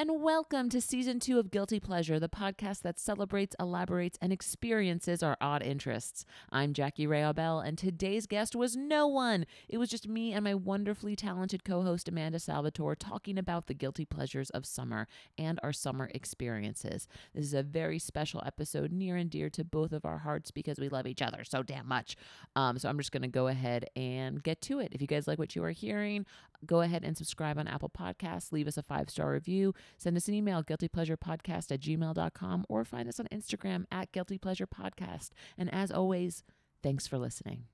and welcome to season two of Guilty Pleasure, the podcast that celebrates, elaborates, and experiences our odd interests. I'm Jackie Rayabel, and today's guest was no one. It was just me and my wonderfully talented co host Amanda Salvatore talking about the guilty pleasures of summer and our summer experiences. This is a very special episode, near and dear to both of our hearts because we love each other so damn much. Um, so I'm just going to go ahead and get to it. If you guys like what you are hearing, go ahead and subscribe on Apple Podcasts, leave us a five star review, send us an email, guiltypleasurepodcast at gmail.com, or find us on Instagram at guiltypleasurepodcast. And as always, thanks for listening.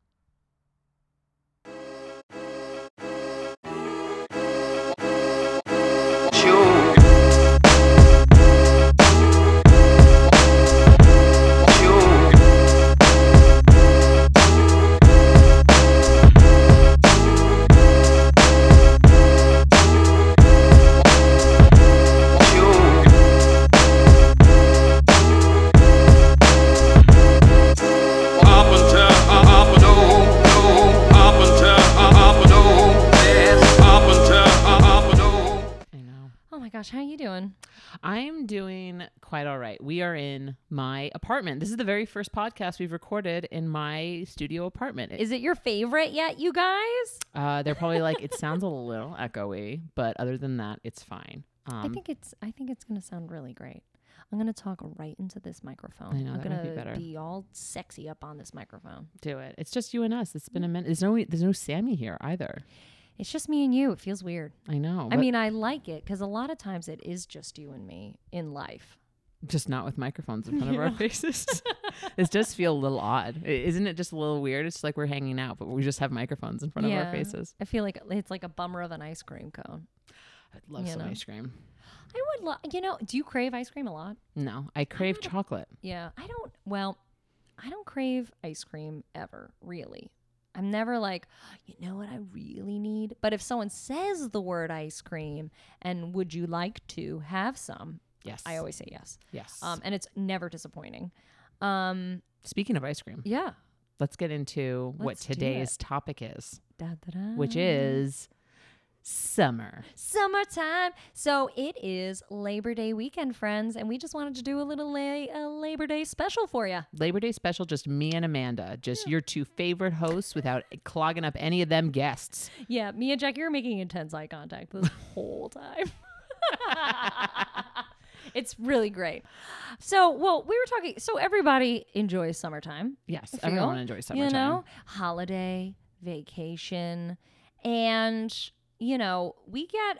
I'm doing quite all right. We are in my apartment. This is the very first podcast we've recorded in my studio apartment. Is it your favorite yet, you guys? Uh, they're probably like, it sounds a little echoey, but other than that, it's fine. Um, I think it's I think it's gonna sound really great. I'm gonna talk right into this microphone. I know, I'm gonna be better. be all sexy up on this microphone. do it. It's just you and us. It's been a minute. There's no, there's no Sammy here either. It's just me and you. It feels weird. I know. I mean, I like it because a lot of times it is just you and me in life. just not with microphones in front of our faces. it does feel a little odd. I- Isn't it just a little weird? It's like we're hanging out, but we just have microphones in front of our faces. I feel like it's like a bummer of an ice cream cone. I'd love You some know. ice cream. I would love, you know, do you crave ice cream a lot? No, I crave chocolate. Yeah, I don't. Well, I don't crave ice cream ever, really. I'm never like, you know what I really need? But if someone says the word ice cream and would you like to have some? Yes. I always say yes. yes. Um, and it's never disappointing. Um, Speaking of ice cream, yeah. let's get into what Let's do today's topic is, Da, da, da. which is summer. summertime. So it is Labor Day weekend, friends, and we just wanted to do a little la- a Labor Day special for you. Labor Day special, just me and Amanda, just your two favorite hosts without clogging up any of them guests. Yeah, me and Jackie are making intense eye contact this whole time. it's really great. So, well, we were talking. So everybody enjoys summertime. Yes, everyone enjoys summertime. You know, holiday, vacation, and you know, we get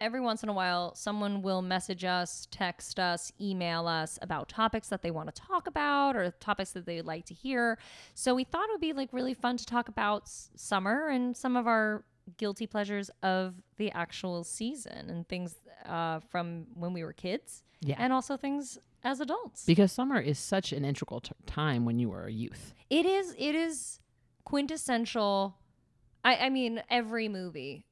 every once in a while someone will message us, text us, email us about topics that they want to talk about or topics that they'd like to hear. So we thought it would be like really fun to talk about s- summer and some of our guilty pleasures of the actual season and things uh, from when we were kids Yeah. and also things as adults. because summer is such an integral t- time when you were a youth. It is it is quintessential. I I mean every movie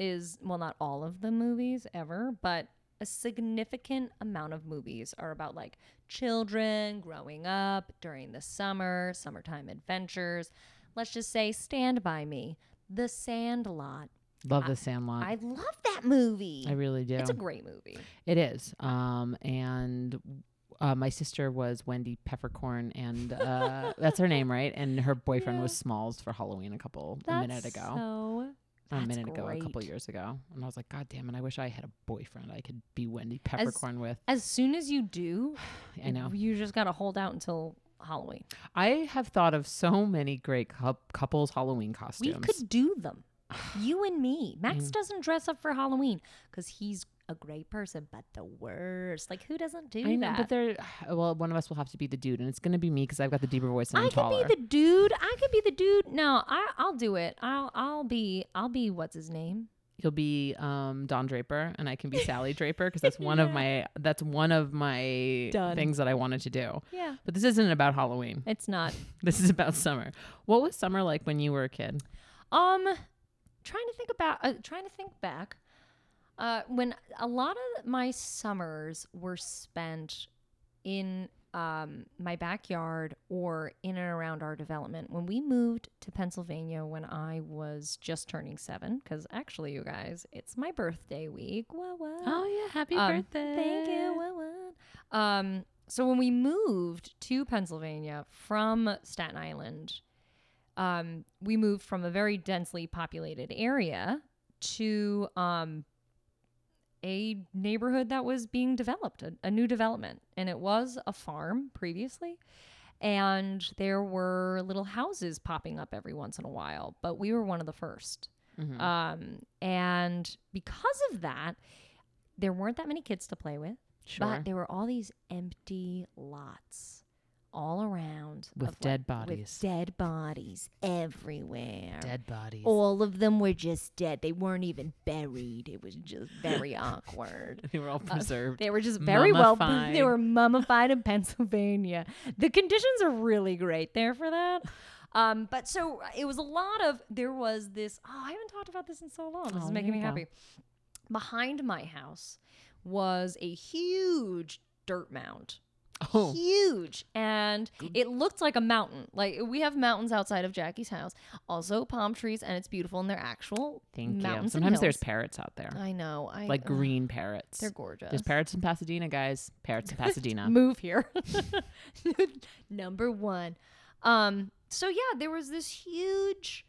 is well not all of the movies ever, but a significant amount of movies are about like children growing up during the summer, summertime adventures. Let's just say Stand by Me, The Sandlot. Love the Sandlot. I love that movie. I really do. It's a great movie. It is. Um, and uh, my sister was Wendy Peppercorn, and uh, that's her name, right? And her boyfriend was Smalls for Halloween a couple a minute ago, So a minute ago, a couple years ago, and I was like, God damn it! I wish I had a boyfriend I could be Wendy Peppercorn with. as soon as you do, I know. you just gotta hold out until Halloween. I have thought of so many great cou- couples Halloween costumes. We could do them. You and me. Max doesn't dress up for Halloween because he's a great person, but the worst. Like, who doesn't do I know, that? but they're well. One of us will have to be the dude, and it's going to be me because I've got the deeper voice and I'm could taller. be the dude. I could be the dude. No, I, I'll do it. I'll, I'll be, I'll be. What's his name? He'll be um, Don Draper, and I can be Sally Draper because that's one of my that's one of my Done. things that I wanted to do. Yeah, But this isn't about Halloween. it's not. This is about summer. What was summer like when you were a kid? Um, trying to think about, uh, trying to think back. Uh, when a lot of my summers were spent in um, my backyard or in and around our development. When we moved to Pennsylvania when I was just turning seven, because actually, you guys, it's my birthday week. What, what? Oh yeah, happy Um, birthday! Thank you. What, what? Um, so when we moved to Pennsylvania from Staten Island, um, we moved from a very densely populated area to um, a neighborhood that was being developed, a, a new development. And it was a farm previously. And there were little houses popping up every once in a while, but we were one of the 1st Mhm. Um, and because of that, there weren't that many kids to play with, Sure. but there were all these empty lots all around With of, like- dead bodies. With dead bodies everywhere. Dead bodies. All of them were just dead. They weren't even buried. It was just very awkward. they were all preserved. They were just very well. They were mummified in Pennsylvania. The conditions are really great there for that. Um, but so it was a lot of. There was this. Oh, I haven't talked about this in so long. This Oh, is making me go. happy. Behind my house was a huge dirt mound. Oh, Huge. And it looked like a mountain. Like we have mountains outside of Jackie's house. Also palm trees, and it's beautiful, and they're actual thank you. mountains and Sometimes there's parrots out there, I know. I like green parrots. They're gorgeous. There's parrots in Pasadena, guys. Parrots in Pasadena. move here. Number one. Um, so yeah, there was this huge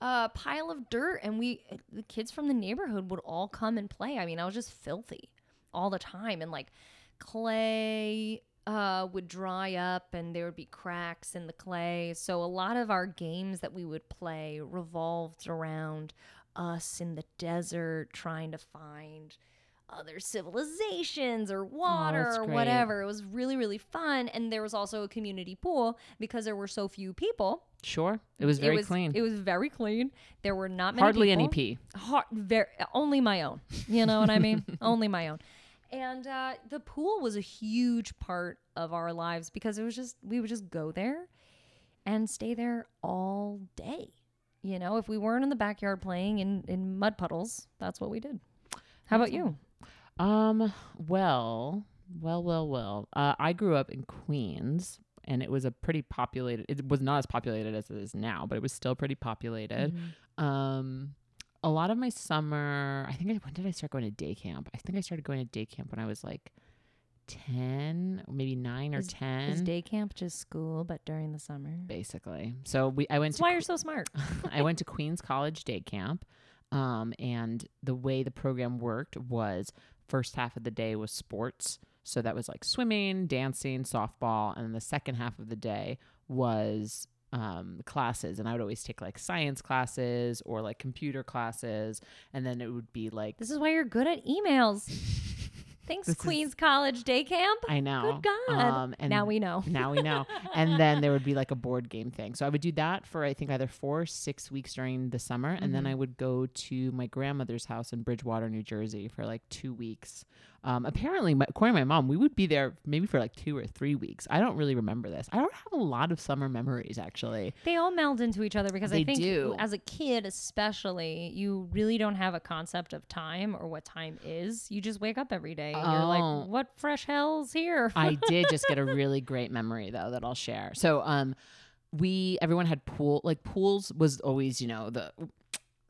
uh, pile of dirt, and we the kids from the neighborhood would all come and play. I mean, I was just filthy all the time, and like clay uh, would dry up, and there would be cracks in the clay. So a lot of our games that we would play revolved around us in the desert trying to find other civilizations or water that's or whatever. It was really, really fun. And there was also a community pool because there were so few people. Sure. It was very it was, clean. It was very clean. There were not many Hardly people. any pee. Har- ver- only my own. You know what I mean? only my own. And uh, the pool was a huge part of our lives because it was just, we would just go there and stay there all day. You know, if we weren't in the backyard playing in, in mud puddles, that's what we did. How about you? Um. Well. Well. Well. Well. Uh, I grew up in Queens, and it was a pretty populated. It was not as populated as it is now, but it was still pretty populated. Mm-hmm. Um. A lot of my summer. I think. I, when did I start going to day camp? I think I started going to day camp when I was like ten, maybe nine or Is- ten. Is day camp just school, but during the summer? basically. So we. I went That's to. why you're so smart. I went to Queens College day camp. Um, and the way the program worked was first half of the day was sports. So that was like swimming, dancing, softball. And then the second half of the day was um, classes. And I would always take like science classes or like computer classes. And then it would be like, This is why you're good at emails. Thanks, This is- Queens College Day Camp. I know. Good God. Um, and now we know. now we know. And then there would be like a board game thing. So I would do that for I think either four or six weeks during the summer. And then Mhm. I would go to my grandmother's house in Bridgewater, New Jersey for like two weeks. Um, apparently, my, according to my mom, we would be there maybe for like two or three weeks. I don't really remember this. I don't have a lot of summer memories actually. They all meld into each other because They I think do. as a kid, especially, you really don't have a concept of time or what time is. You just wake up every day and you're Oh. like, what fresh hell's here? I did just get a really great memory though that I'll share. So um we everyone had pool like pools was always, you know, the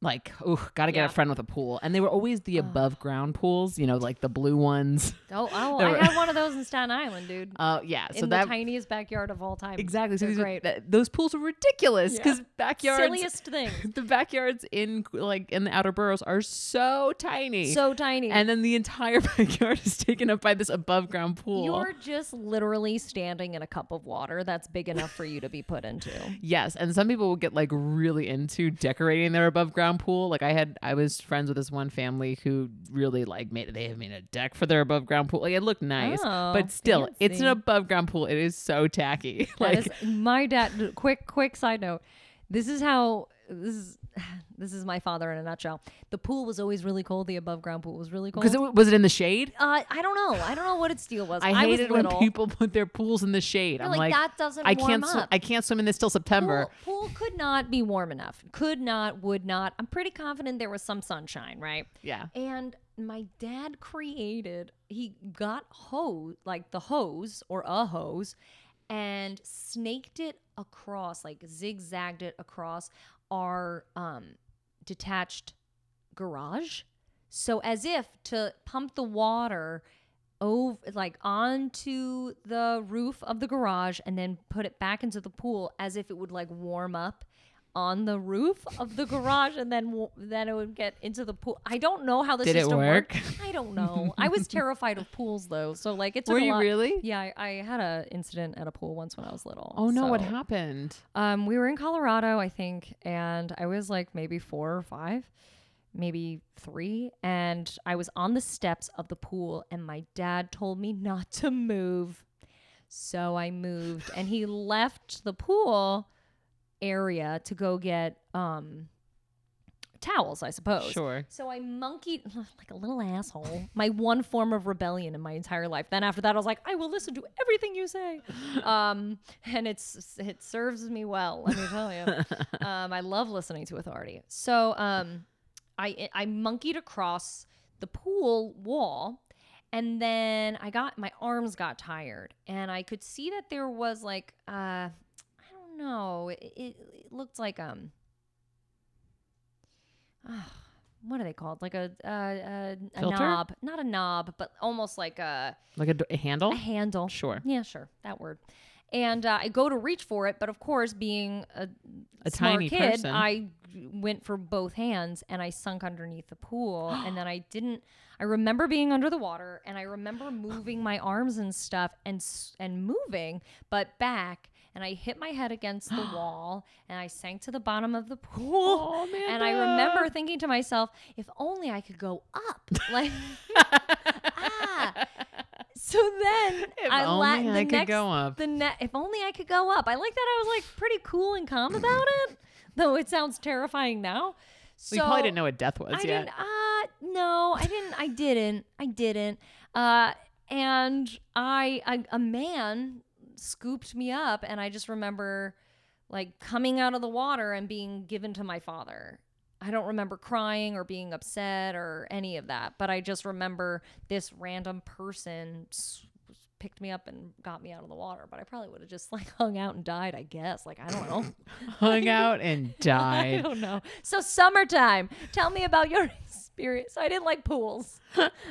like, oh, gotta get Yeah. a friend with a pool. And they were always the above ground pools, you know, like the blue ones. oh, oh I were- had one of those in Staten Island, dude. Uh yeah. in So the tiniest backyard of all time. exactly. So these were- great. that- those pools were ridiculous Yeah. because backyards Silliest thing. the backyards in like in the outer boroughs are so tiny. So tiny. and then the entire backyard is taken up by this above ground pool. You're just literally standing in a cup of water that's big enough for you to be put into. Yes, and some people will get like really into decorating their above ground pool. Like I had, I was friends with this one family who really like made they had made a deck for their above ground pool. Like it looked nice, Oh, but still, it's an above ground pool. It is so tacky. Like is my dad. Quick, quick side note. This is how this is this is my father in a nutshell. The pool was always really cold. The above ground pool was really cold. Because it, was it in the shade? uh, I don't know. I don't know what its deal was. I was hated when people put their pools in the shade. You're I'm like, that doesn't I can't. Sw-. I can't swim in this till September. Pool, pool could not be warm enough. Could not, would not. I'm pretty confident there was some sunshine, right? Yeah. And my dad created, he got hose, like the hose or a hose, and snaked it across, like zigzagged it across our um, detached garage. So as if to pump the water over like onto the roof of the garage and then put it back into the pool as if it would like warm up on the roof of the garage and then w- then it would get into the pool. I don't know how the Did it system work? worked. I don't know. I was terrified of pools though. So like it took Were a you lot- really? Yeah, I, I had a incident at a pool once when I was little. Oh no, what so- happened? um, we were in Colorado, I think, and I was like maybe four or five, maybe three, and I was on the steps of the pool, and my dad told me not to move. So I moved, and he left the pool area to go get um towels, I suppose. Sure. So I monkeyed like a little asshole. My one form of rebellion in my entire life. Then after that, I was like, I will listen to everything you say, um, and it's it serves me well. Let me tell you, um, I love listening to authority. So um, I I monkeyed across the pool wall. And then I got my arms got tired, and I could see that there was like uh, don't know, it, it, it looked like um what are they called? Like a uh, a, a knob, not a knob, but almost like a, Like a, a handle? a handle. Sure. Yeah, sure, that word. And uh, I go to reach for it, but of course, being a, A tiny kid, person. I went for both hands and I sunk underneath the pool. and then I didn't. I remember being under the water, and I remember moving my arms and stuff, and and moving, but back. And I hit my head against the wall, and I sank to the bottom of the pool. Oh, and I remember thinking to myself, if only I could go up, like ah. So then If I la- the I could next, go up. The ne- if only I could go up. I like that. I was like pretty cool and calm about it, though it sounds terrifying now. So we probably didn't know what death was I yet. didn't. Uh, no, I didn't. I didn't. I didn't. Uh, and I, I, a man scooped me up, and I just remember like coming out of the water and being given to my father. I don't remember crying or being upset or any of that, but I just remember this random person s- picked me up and got me out of the water. But I probably would have just like hung out and died, I guess. Like I don't know. Hung out and died. I don't know. So summertime. Tell me about your experience. I didn't like pools.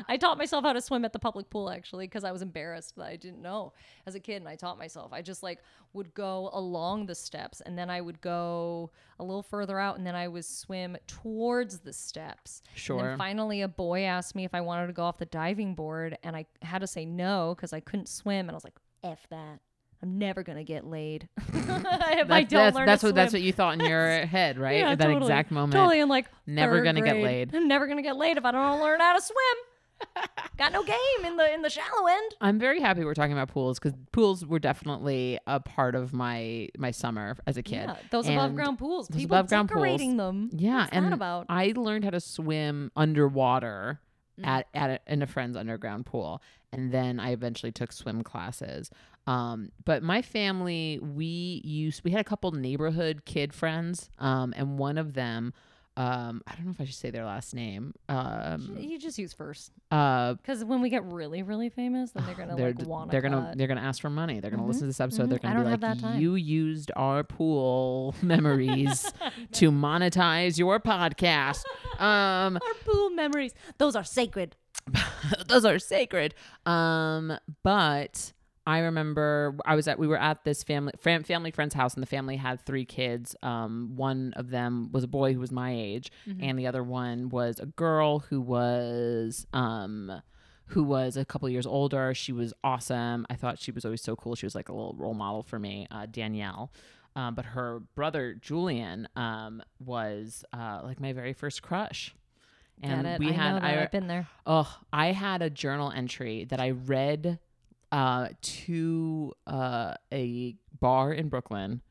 I taught myself how to swim at the public pool actually because I was embarrassed that I didn't know as a kid, and I taught myself. I just like would go along the steps, and then I would go a little further out, and then I would swim towards the steps. And Sure. then finally, a boy asked me if I wanted to go off the diving board, and I had to say no because I couldn't swim, and I was like, "F that." I'm never gonna get laid if I That's, don't that's, learn that's to what that's what you thought in your head, right? Yeah, At that totally. exact moment. Totally, I'm like Never gonna get laid. I'm never gonna get laid if I don't learn how to swim. Got no game in the in the shallow end. I'm very happy we're talking about pools because pools were definitely a part of my my summer as a kid. Yeah, those above ground pools. People above-ground pools. decorating them. Yeah, What's and about? I learned how to swim underwater Mm. at at a, in a friend's underground pool, and then I eventually took swim classes. Um, but my family, we used we had a couple neighborhood kid friends, um, and one of them, um, I don't know if I should say their last name. Um, you just use first uh, because when we get really really famous, then they're gonna they're like want they're gonna they're gonna ask for money. They're gonna Mhm, listen to this episode. They're mhm. Gonna be don't have like, that time. "You used our pool memories to monetize your podcast." Um, Our pool memories. Those are sacred. those are sacred. Um, but I remember I was at we were at this family fam- family friend's house, and the family had three kids. Um, one of them was a boy who was my age, and the other one was a girl who was um who was a couple years older. She was awesome. I thought she was always so cool. She was like a little role model for me, uh, Danielle. Um, but her brother Julian um, was uh, like my very first crush. And we I had. I, I've been there. Oh, I had a journal entry that I read uh, to uh, a bar in Brooklyn,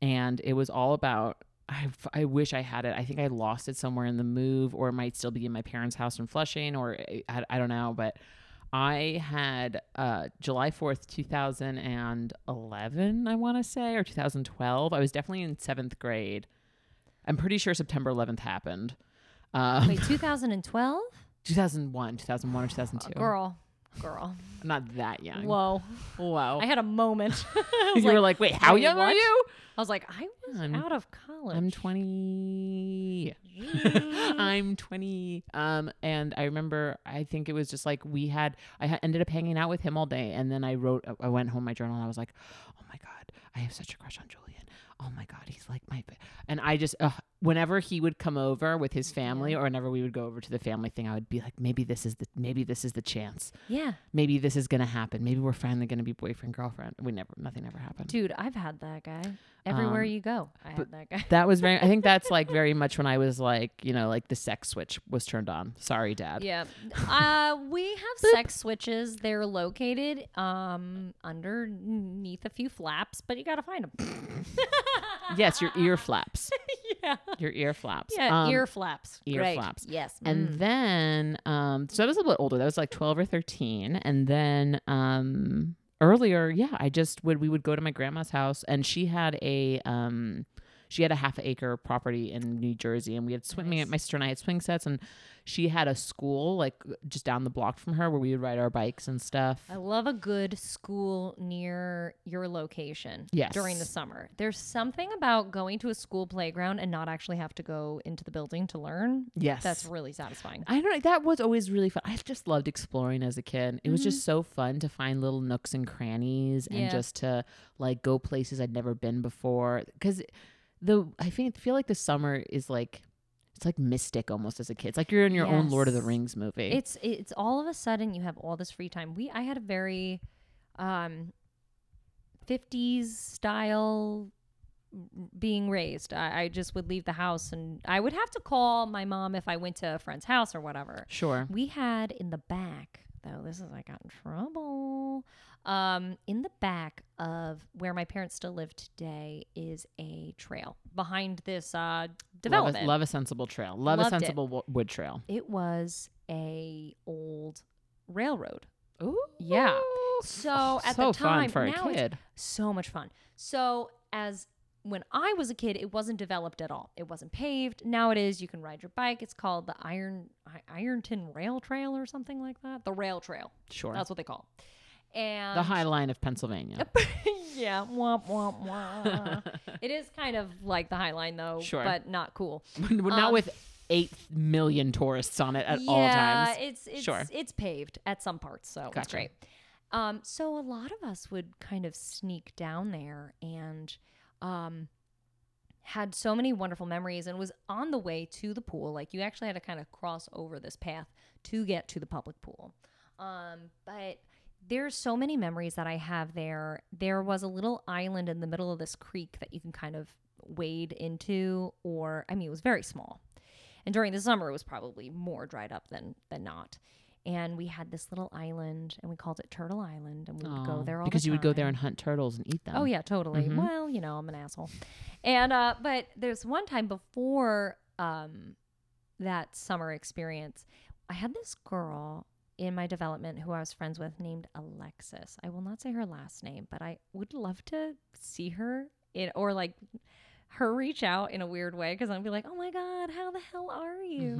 and it was all about I, I wish I had it. I think I lost it somewhere in the move, or it might still be in my parents' house in Flushing, or I, I don't know. But I had uh, July 4th, 2011, I want to say, or 2012. I was definitely in seventh grade. I'm pretty sure September 11th happened. Um, Wait, 2012? 2001, 2001 or 2002. Girl, girl. I'm not that young. Whoa. Whoa. I had a moment. You were like, wait, how young are you? I was like, I was I'm- out of college. I'm 20. I'm 20. Um, and I remember, I think it was just like we had, I ha- ended up hanging out with him all day. And then I wrote, I went home my journal and I was like, oh my God, I have such a crush on Julian. Oh my God, he's like my, and I just, uh, whenever he would come over with his family or whenever we would go over to the family thing, I would be like, maybe this is the, maybe this is the chance. yeah. Maybe this is going to happen. Maybe we're finally going to be boyfriend, girlfriend. We never, nothing ever happened. Dude, I've had that guy. Everywhere Um, you go, I had that guy. That was very. I think that's like very much when I was like, you know, like the sex switch was turned on. Sorry, Dad. Yeah. Uh, we have sex switches. They're located um underneath a few flaps, but you gotta find them. Yes, your ear flaps. yeah. Your ear flaps. Yeah, Um, ear flaps. ear flaps. Yes. And Mm. then, um, so I was a little bit older. That was like twelve or thirteen. And then, um, earlier, yeah, I just would we would go to my grandma's house, and she had a um, she had a half acre property in New Jersey, and we had swimming. Nice. My sister and I had swing sets, and she had a school like just down the block from her where we would ride our bikes and stuff. I love a good school near your location Yes. during the summer. There's something about going to a school playground and not actually have to go into the building to learn. Yes, That's really satisfying. I don't know. That was always really fun. I just loved exploring as a kid. It was just so fun to find little nooks and crannies and Mm-hmm. Yeah. just to like go places I'd never been before. Because the I think feel like the summer is like it's like mystic almost as a kid. It's like you're in your own Lord of the Rings movie. It's it's all of a sudden you have all this free time. We I had a very um 50s style being raised. I, I just would leave the house and I would have to call my mom if I went to a friend's house or whatever. sure. We had in the back, though, this is I got in trouble. Um, in the back of where my parents still live today is a trail behind this uh Love development. a, love a sensible trail. Love a Loved it. sensible wo- wood trail. It was a old railroad. Ooh. Yeah. So at so the time, a now it's so much fun. So as when I was a kid, it wasn't developed at all. It wasn't paved. Now it is. You can ride your bike. It's called the Iron I- Ironton Rail Trail or something like that. The Rail Trail. Sure. That's what they call. It. And the High Line of Pennsylvania. yeah, womp womp womp. it is kind of like the High Line though, Sure. but not cool. Not Um, with eight million tourists on it at yeah, all times. it's it's Sure. it's paved at some parts, so it's Gotcha. great. Um, so a lot of us would kind of sneak down there and um, had so many wonderful memories and was on the way to the pool. Like you actually had to kind of cross over this path to get to the public pool. Um, but there's so many memories that I have there. There was a little island in the middle of this creek that you can kind of wade into, or I mean, it was very small. And during the summer, it was probably more dried up than than not. And we had this little island, and we called it Turtle Island, and we would go there all because the you would go there and hunt turtles and eat them. Oh yeah, totally. Mhm. Well, you know, I'm an asshole. And uh but there's one time before um that summer experience, I had this girl in my development who I was friends with named Alexis. I will not say her last name, but I would love to see her in or like her reach out in a weird way because I'd be like, "Oh my god, how the hell are you?"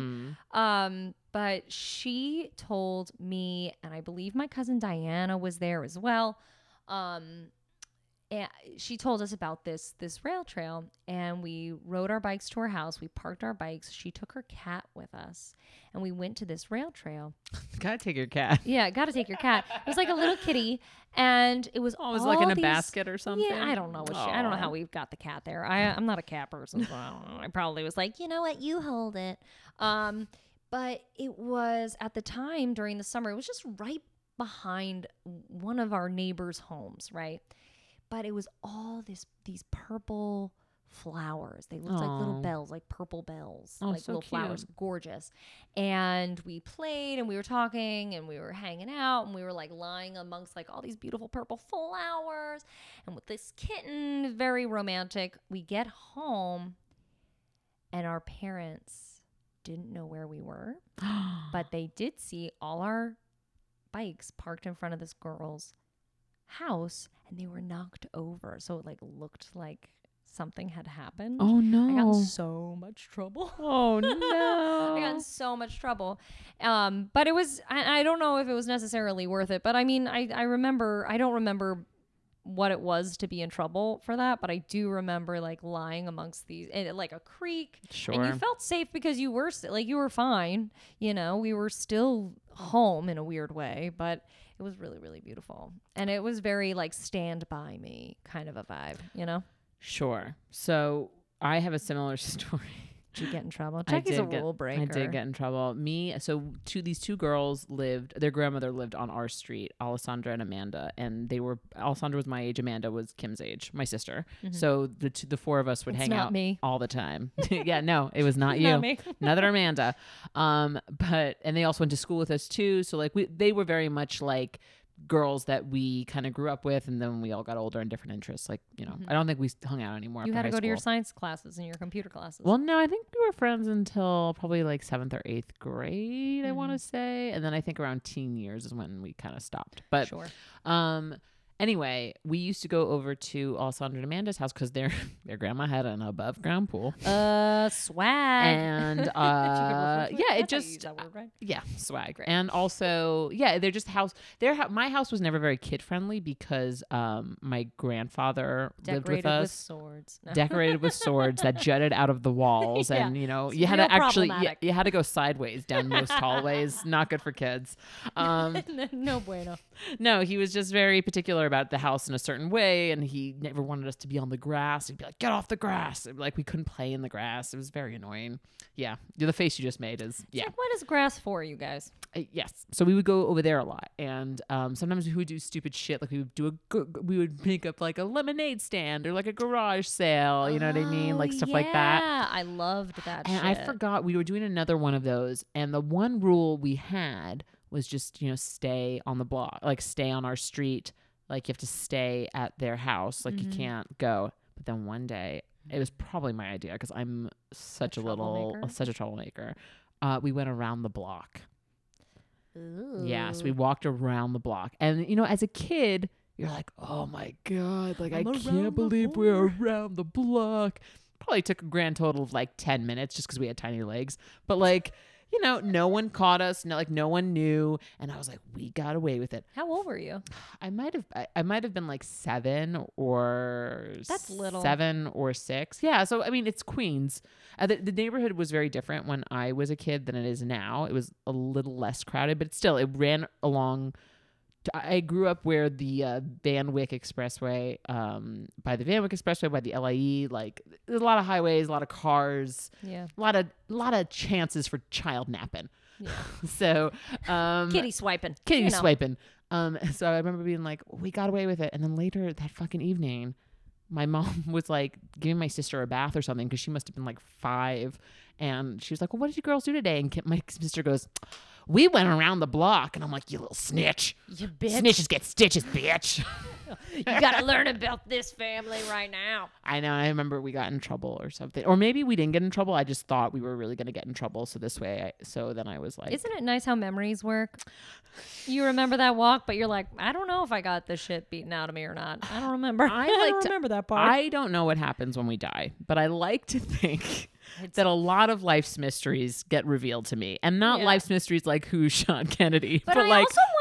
Mhm. Um, but she told me, and I believe my cousin Diana was there as well. Um, and she told us about this this rail trail, and we rode our bikes to her house. We parked our bikes. She took her cat with us, and we went to this rail trail. Gotta take your cat. Yeah, got to take your cat. It was like a little kitty, and it was Oh, it was like in a basket or something. yeah, I don't know what she, I don't know how we got the cat there. I I'm not a cat person, so I don't know. I probably was like, you know what, you hold it. Um, but it was at the time during the summer. It was just right behind one of our neighbors' homes, right? But it was all this these purple flowers. They looked like little bells, like purple bells, Oh, like so little flowers, gorgeous. And we played and we were talking and we were hanging out and we were like lying amongst like all these beautiful purple flowers and with this kitten, very romantic. We get home and our parents didn't know where we were, but they did see all our bikes parked in front of this girl's house and they were knocked over. So it like looked like something had happened. oh no. I got in so much trouble. oh no. I got in so much trouble. Um, but it was I, I don't know if it was necessarily worth it, but I mean I, I remember I don't remember what it was to be in trouble for that, but I do remember like lying amongst these in like a creek sure. and you felt safe because you were like you were fine, you know, we were still home in a weird way, but it was really really beautiful. And it was very like stand by me kind of a vibe, you know. sure. So I have a similar story. Did you get in trouble? I Jackie's a did get- rule breaker. I did get in trouble. Me, so two these two girls lived. Their grandmother lived on our street, Alessandra and Amanda, and they were Alessandra was my age, Amanda was Kim's age, my sister. So the two, the four of us would Mm-hmm. It's hang out me. all the time. yeah, no, it was not you. Not me. Another Amanda. Um, but and they also went to school with us too. So like we, they were very much like girls that we kind of grew up with, and then we all got older and different interests. Like you know, I don't think we hung out anymore. Mm-hmm. You had to go to your science classes and your computer classes. Well, no, I think we were friends until probably like seventh or eighth grade. I Mm-hmm. want to say, and then I think around teen years is when we kind of stopped. But sure. um, anyway, we used to go over to Alessandra and Amanda's house because their their grandma had an above ground pool, Uh, swag. and If you could uh, yeah, it just word, right? yeah, swag. And also, yeah, they're just house. Their my house was never very kid friendly because um my grandfather lived with Decorated with, us. swords. No. decorated with swords that jutted out of the walls Yeah, and you know it's you had to actually you, you had to go sideways down most hallways not good for kids um no bueno. no he was just very particular about the house in a certain way and he never wanted us to be on the grass he'd be like get off the grass like we couldn't play in the grass it was very annoying yeah the face you just made is yeah Like, what is grass for, you guys? uh, yes. So we would go over there a lot, and um, sometimes we would do stupid shit. Like we would do a, we would make up like a lemonade stand or like a garage sale. You know what I mean? Like Oh, stuff like that. Yeah, I loved that. And I forgot we were doing another one of those, and the one rule we had was just you know stay on the block, like stay on our street. Like you have to stay at their house. Like Mm-hmm. you can't go. But then one day, it was probably my idea because I'm such a, little troublemaker? such a troublemaker. Uh, we went around the block. Yeah, so we walked around the block. And you know, as a kid, you're like, "Oh my god, like I'm I can't the believe we're around the block." Probably took a grand total of like 10 minutes just cuz we had tiny legs. But like, you know, no one caught us, no like no one knew, and I was like, "We got away with it." How old were you? I might have I, I might have been like 7 or That's little. 7 or 6. Yeah, so I mean, it's Queens. Uh, the, the neighborhood was very different when I was a kid than it is now. It was a little less crowded, but still it ran along I grew up where the uh, Van Wyck Expressway, um, by the Van Wyck Expressway, by the LIE, like there's a lot of highways, a lot of cars, Yeah. a lot of a lot of chances for child napping. Yeah. So, um, Kitty swiping. kitty you know. swiping. Um, so I remember being like, we got away with it. And then later that fucking evening, my mom was like giving my sister a bath or something because she must have been like five. And she was like, well, what did you girls do today? And my sister goes, we went around the block. And I'm like, you little snitch. You bitch. Snitches get stitches, bitch. You gotta learn about this family right now. I know. I remember we got in trouble or something. Or maybe we didn't get in trouble. I just thought we were really going to get in trouble. So this way, I, so then I was like, Isn't it nice how memories work? You remember that walk, but you're like, I don't know if I got the shit beaten out of me or not. I don't remember. I don't like to- remember that part. I don't know what happens when we die, but I like to think that a lot of life's mysteries get revealed to me, and not Yeah. life's mysteries like who shot Kennedy, but, but, like. also want to know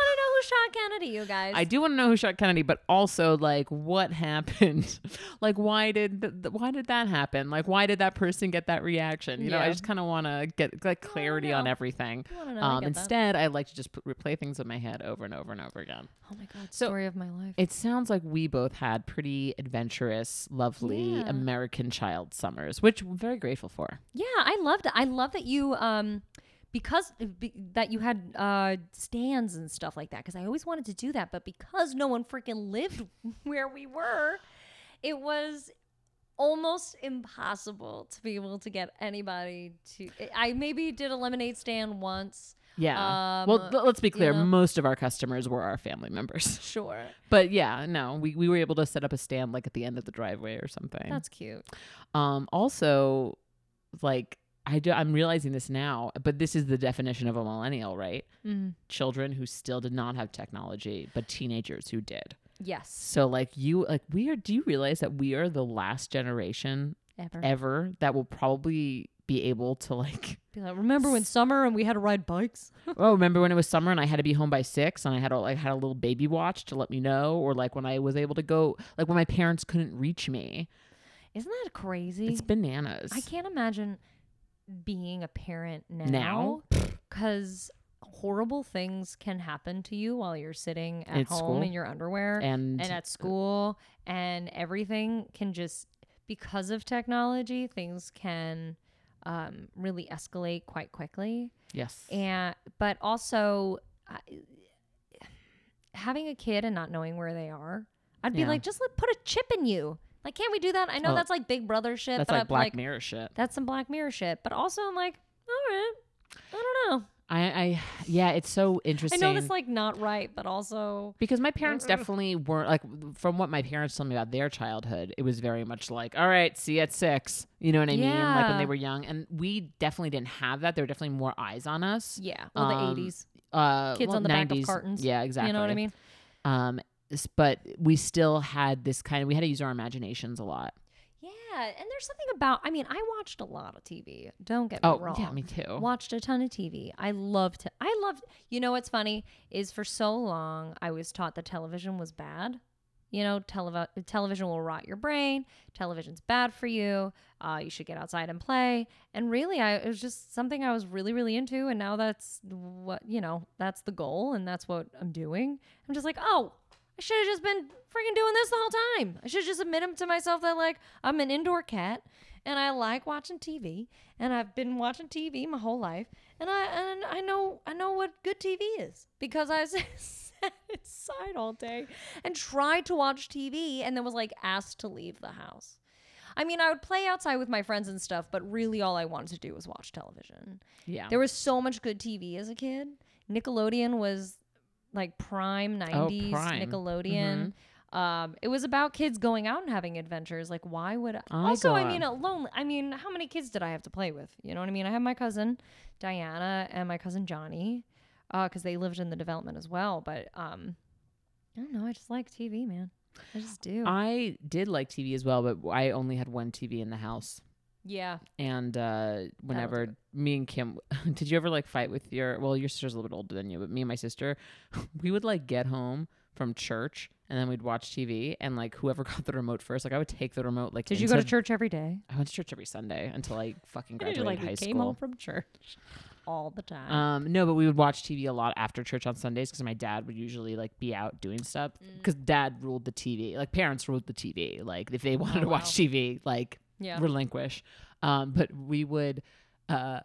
who shot Kennedy, you guys. I do want to know who shot Kennedy, but also like what happened, like why did th- why did that happen? Like why did that person get that reaction? You know, I just kind of want to get like clarity on everything. I wanna I Um, get that. instead, I like to just put, replay things in my head over and over and over again. oh my god, So- story of my life. It sounds like we both had pretty adventurous, lovely Yeah. American child summers, which I'm very grateful for. Yeah, I loved it. I love that you um because be, that you had uh stands and stuff like that because I always wanted to do that, but because no one freaking lived where we were, it was almost impossible to be able to get anybody to I maybe did a lemonade stand once. Yeah. Um, well, let's be you clear. know. Most of our customers were our family members. Sure. But yeah, no, we, we were able to set up a stand like at the end of the driveway or something. That's cute. um also like I do, I'm realizing this now, but this is the definition of a millennial, right? Mm. Children who still did not have technology, but teenagers who did. Yes. So like you like we are do you realize that we are the last generation Ever. ever that will probably be able to like Be like, remember when summer and we had to ride bikes? oh remember when it was summer and I had to be home by 6 and I had a like had a little baby watch to let me know or like when I was able to go like when my parents couldn't reach me Isn't that crazy? it's bananas I can't imagine being a parent Now? now because horrible things can happen to you while you're sitting at At home school. in your underwear and, and at school and everything can just because of technology things can um, really escalate quite quickly yes and but also I having a kid and not knowing where they are i'd be Yeah. like just let, put a chip in you like can't we do that? I know Oh, that's like big brother shit that's but like I'm black like mirror shit. that's some black mirror shit. But also i'm like all right. I don't know. I I yeah it's so interesting. i interesting. know that's like not right but also because my parents definitely weren't like from what my parents told me about their childhood it was very much like all right see you at six. You know what i mean? Like when they were young. And we definitely didn't have that. There were definitely more eyes on us. Yeah. Well Um, the 80s uh kids well, on the back of 90s, cartons. Yeah exactly you know what i mean? Um but we still had this kind of we had to use our imaginations a lot yeah and there's something about i mean i watched a lot of tv don't get me oh wrong yeah me too watched a ton of TV. I loved to I loved you know what's funny is for so long I was taught that television was bad. You know, telev- television will rot your brain. Television's bad for you. Uh, you should get outside and play. And really, I it was just something I was really, really into. And now that's what you know. That's the goal, and that's what I'm doing. I'm just like, oh, I should have just been freaking doing this the whole time. I should just admit to myself that like I'm an indoor cat and I like watching TV and I've been watching TV my whole life and I and I know I know what good TV is because I sat inside all day and tried to watch TV and then was like asked to leave the house. I mean, I would play outside with my friends and stuff, but really all I wanted to do was watch television. yeah There was so much good TV as a kid. Nickelodeon was like prime 90s Oh, prime. Nickelodeon. Um, it was about kids going out and having adventures. Like, why would I? Also, I mean, alone. I mean, how many kids did I have to play with? You know what I mean? I have my cousin Diana and my cousin Johnny, because they lived in the development as well. But um, I don't know. I just like TV, man. I just do. i did like tv as well but i only had one tv in the house yeah. and uh whenever me and kim did you ever like fight with your well your sister's a little bit older than you but me and my sister we would like get home from church and then we'd watch tv and like whoever got the remote first like i would take the remote like Did you go to church every day? i went to church every sunday until i fucking graduated like high we school came home from church all the time. um, no, but we would watch TV a lot after church on Sundays because my dad would usually like be out doing stuff Mm. because dad ruled the TV. Like parents ruled the TV. Like if they wanted Oh, to watch wow. TV, like yeah. relinquish. Um, but we would, uh,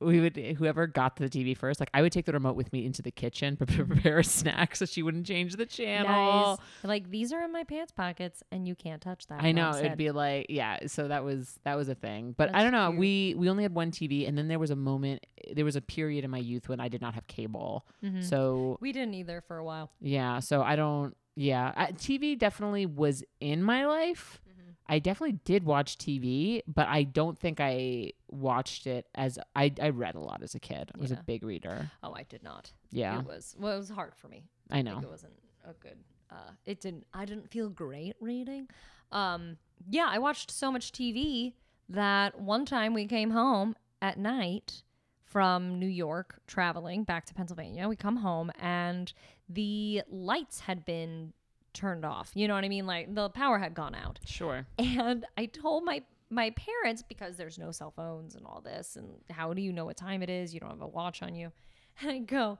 we would whoever got to the TV first. Like I would take the remote with me into the kitchen, pre- prepare a snack so she wouldn't change the channel. Nice. Like these are in my pants pockets, and you can't touch that. I know it'd said. be like yeah. So that was that was a thing, but I don't know. cute. We we only had one TV, and then there was a moment. There was a period in my youth when I did not have cable. Mhm. So we didn't either for a while. yeah, so I don't. Yeah, I, TV definitely was in my life. I definitely did watch TV, but I don't think I watched it as I. I read a lot as a kid. I was a big reader. Oh, I did not. Yeah, It was well, it was hard for me. I know. it wasn't a good. Uh, it didn't. I didn't feel great reading. Um, yeah, I watched so much TV that one time we came home at night from New York traveling back to Pennsylvania. We come home and the lights had been turned off. You know what I mean? Like the power had gone out. Sure. And I told my my parents because there's no cell phones and all this and how do you know what time it is? You don't have a watch on you. And I go,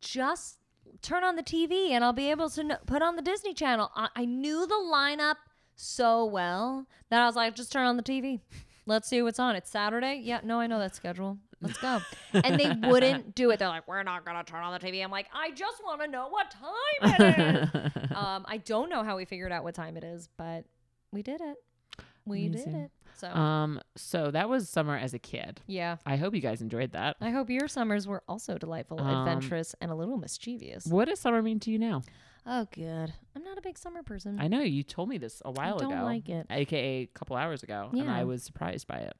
just turn on the TV and I'll be able to kn- put on the Disney Channel. I, I knew the lineup so well that I was like, just turn on the TV. Let's see what's on. It's Saturday. Yeah, no, I know that schedule. Let's go. and they wouldn't do it. They're like, we're not gonna turn on the TV. I'm like, I just want to know what time it is. um, I don't know how we figured out what time it is, but we did it. We did it. So um. So that was summer as a kid. yeah. I hope you guys enjoyed that. I hope your summers were also delightful, Um, adventurous, and a little mischievous. What does summer mean to you now? Oh, good. I'm not a big summer person. I know you told me this a while don't ago, like it. aka a couple hours ago, and I was surprised by it.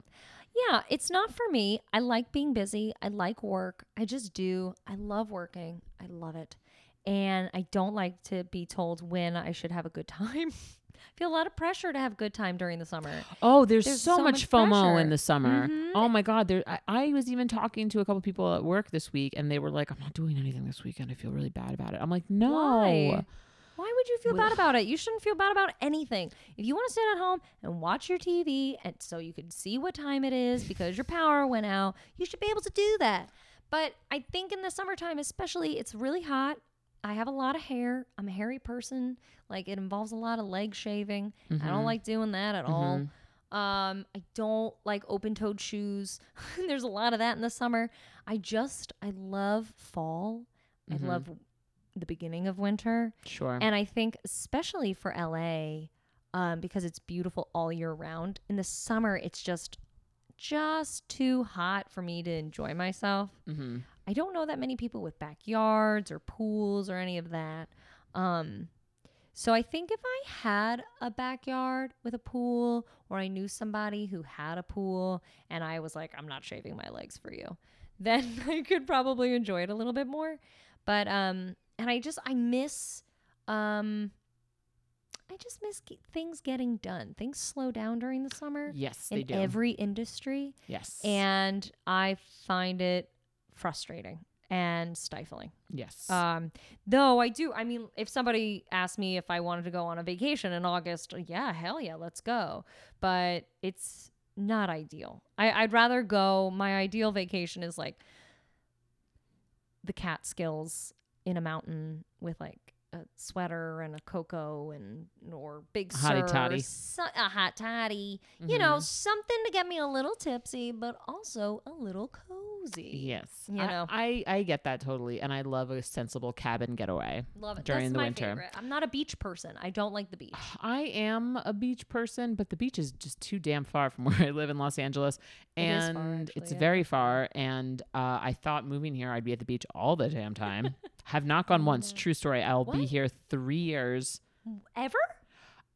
Yeah, it's not for me. I like being busy. I like work. I just do. I love working. I love it. And I don't like to be told when I should have a good time. I feel a lot of pressure to have a good time during the summer. Oh, there's, There's so, so much, much FOMO pressure. in the summer. Mhm. Oh my God. There, I, I was even talking to a couple people at work this week and they were like, I'm not doing anything this weekend. I feel really bad about it. I'm like, no. Why? Why would you feel bad about it? You shouldn't feel bad about anything. If you want to sit at home and watch your TV and so you can see what time it is because your power went out, you should be able to do that. But I think in the summertime, especially, it's really hot. I have a lot of hair. I'm a hairy person. Like it involves a lot of leg shaving. I Mm-hmm. don't like doing that at all. Um, I don't like open-toed shoes. There's a lot of that in the summer. I just I love fall. Mm-hmm. I love the beginning of winter. Sure. And I think, especially for LA, um, because it's beautiful all year round, in the summer, it's just just too hot for me to enjoy myself. mm-hmm. I don't know that many people with backyards or pools or any of that. Um, so I think if I had a backyard with a pool, or I knew somebody who had a pool, and I was like, I'm not shaving my legs for you, then I could probably enjoy it a little bit more. But um, and I just I miss um. I just miss ge- things getting done. Things slow down during the summer Yes, they in do. every industry yes. and I find it frustrating and stifling. yes. Um, though I do, I mean, if somebody asked me if I wanted to go on a vacation in August, yeah, hell yeah, let's go. But it's not ideal. I, I'd rather go. My ideal vacation is like the Catskills in a mountain with like a sweater and a cocoa and or big Hottie toddy. so- a hot toddy. You know, something to get me a little tipsy, but also a little cozy. yes. you I- know. I, I get that totally. And I love a sensible cabin getaway. Love it. During That's the winter. favorite. I'm not a beach person. I don't like the beach. I am a beach person, but the beach is just too damn far from where I live in Los Angeles, It and far, it's yeah. very far. And uh, I thought moving here, I'd be at the beach all the damn time. Have not gone once. True story. I'll be Oh, here three years. Ever?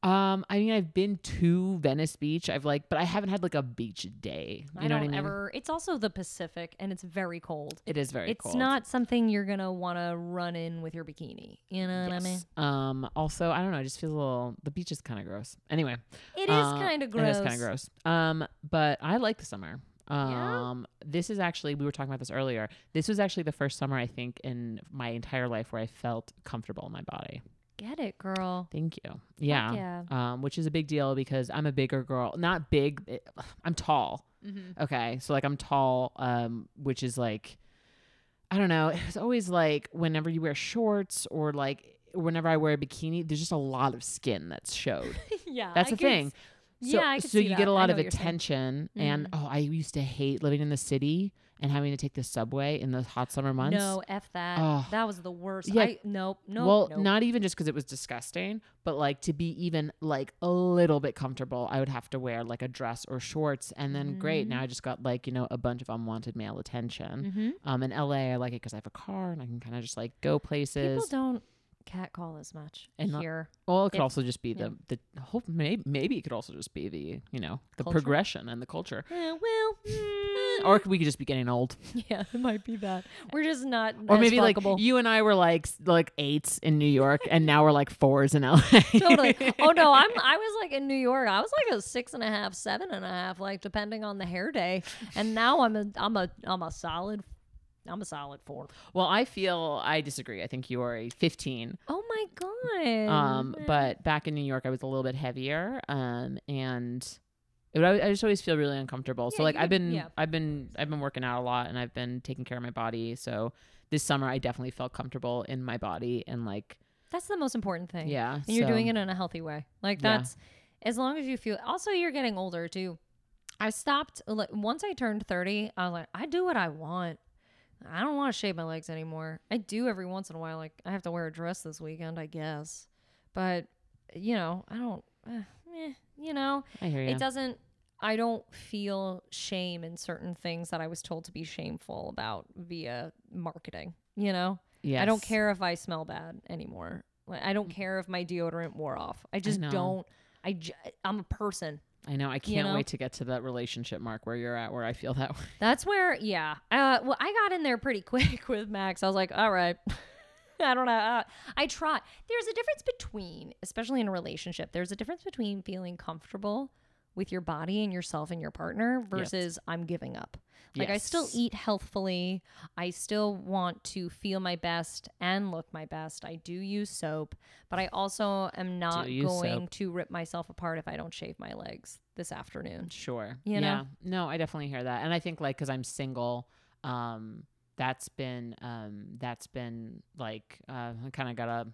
Um, I mean, I've been to Venice Beach. I've like, but I haven't had like a beach day. You I know don't what I mean? ever. It's also the Pacific, and it's very cold. It is very it's cold. not something you're gonna want to run in with your bikini. You know what I mean? Yes. Um. Also, I don't know. I just feel a little. The beach is kind of gross. Anyway, It is uh, kind of gross. It is kind of gross. Um. But I like the summer. Yeah? Um. This is actually we were talking about this earlier. This was actually the first summer I think in my entire life where I felt comfortable in my body. Get it, girl. Thank you. Yeah. yeah. Um. Which is a big deal because I'm a bigger girl. Not big. I'm tall. Mm-hmm. Okay. So like I'm tall. Um. Which is like. I don't know. It's always like whenever you wear shorts or like whenever I wear a bikini, there's just a lot of skin that's showed. yeah, That's I the could thing. So, yeah, I so see you that. get a lot of what you're saying. attention, and Mhm. oh, I used to hate living in the city and having to take the subway in the hot summer months. No, f that. Oh. that was the worst. Yeah. I, nope. Nope. well, nope. not even just because it was disgusting, but like to be even like a little bit comfortable, I would have to wear like a dress or shorts, and then great, Mm-hmm. now I just got like you know a bunch of unwanted male attention. Mhm. Um, in LA, I like it because I have a car and I can kind of just like go places. People don't catcall as much And not- here. Well, it could If- also just be yeah. the the whole maybe maybe it could also just be the you know the Culture? progression and the culture, Eh, well, mm, or we could just be getting old. yeah, it might be that. We're just not. Or maybe like you and I were like like eights in New York, and now we're like fours in LA. totally. Oh no, I'm I was like in New York. I was like a six and a half, seven and a half, like depending on the hair day. And now I'm a I'm a I'm a solid I'm a solid four. well, I feel I disagree. I think you are a 15. Oh my god. Um, but back in New York, I was a little bit heavier. Um, and it, I, I just always feel really uncomfortable. so like I've been yeah. I've been I've been working out a lot, and I've been taking care of my body. So this summer, I definitely felt comfortable in my body and like that's the most important thing. yeah. And you're doing it in a healthy way. Like Yeah. that's as long as you feel also you're getting older too. I stopped like, once I turned 30, I was like, I do what I want. I don't want to shave my legs anymore. I do every once in a while. Like I have to wear a dress this weekend, I guess. But you know, I don't. Uh, eh, you know, I hear you. it doesn't. I don't feel shame in certain things that I was told to be shameful about via marketing. You know, I don't Mm. care if I smell bad anymore. Like I don't care if my deodorant wore off. I just know. don't. I j- I'm a person. I know. I can't know? wait to get to that relationship mark where you're at, where I feel that way. That's where, yeah. Uh, well, I got in there pretty quick with Max. I was like, all right. I don't know. Uh, I try. There's a difference between, especially in a relationship, there's a difference between feeling comfortable with your body and yourself and your partner versus I'm giving up. Like I still eat healthfully. I still want to feel my best and look my best. I do use soap, but I also am not going soap. to rip myself apart if I don't shave my legs this afternoon. Sure. You yeah. know? No, I definitely hear that. And I think like cuz I'm single, um that's been um that's been like uh I kind of got to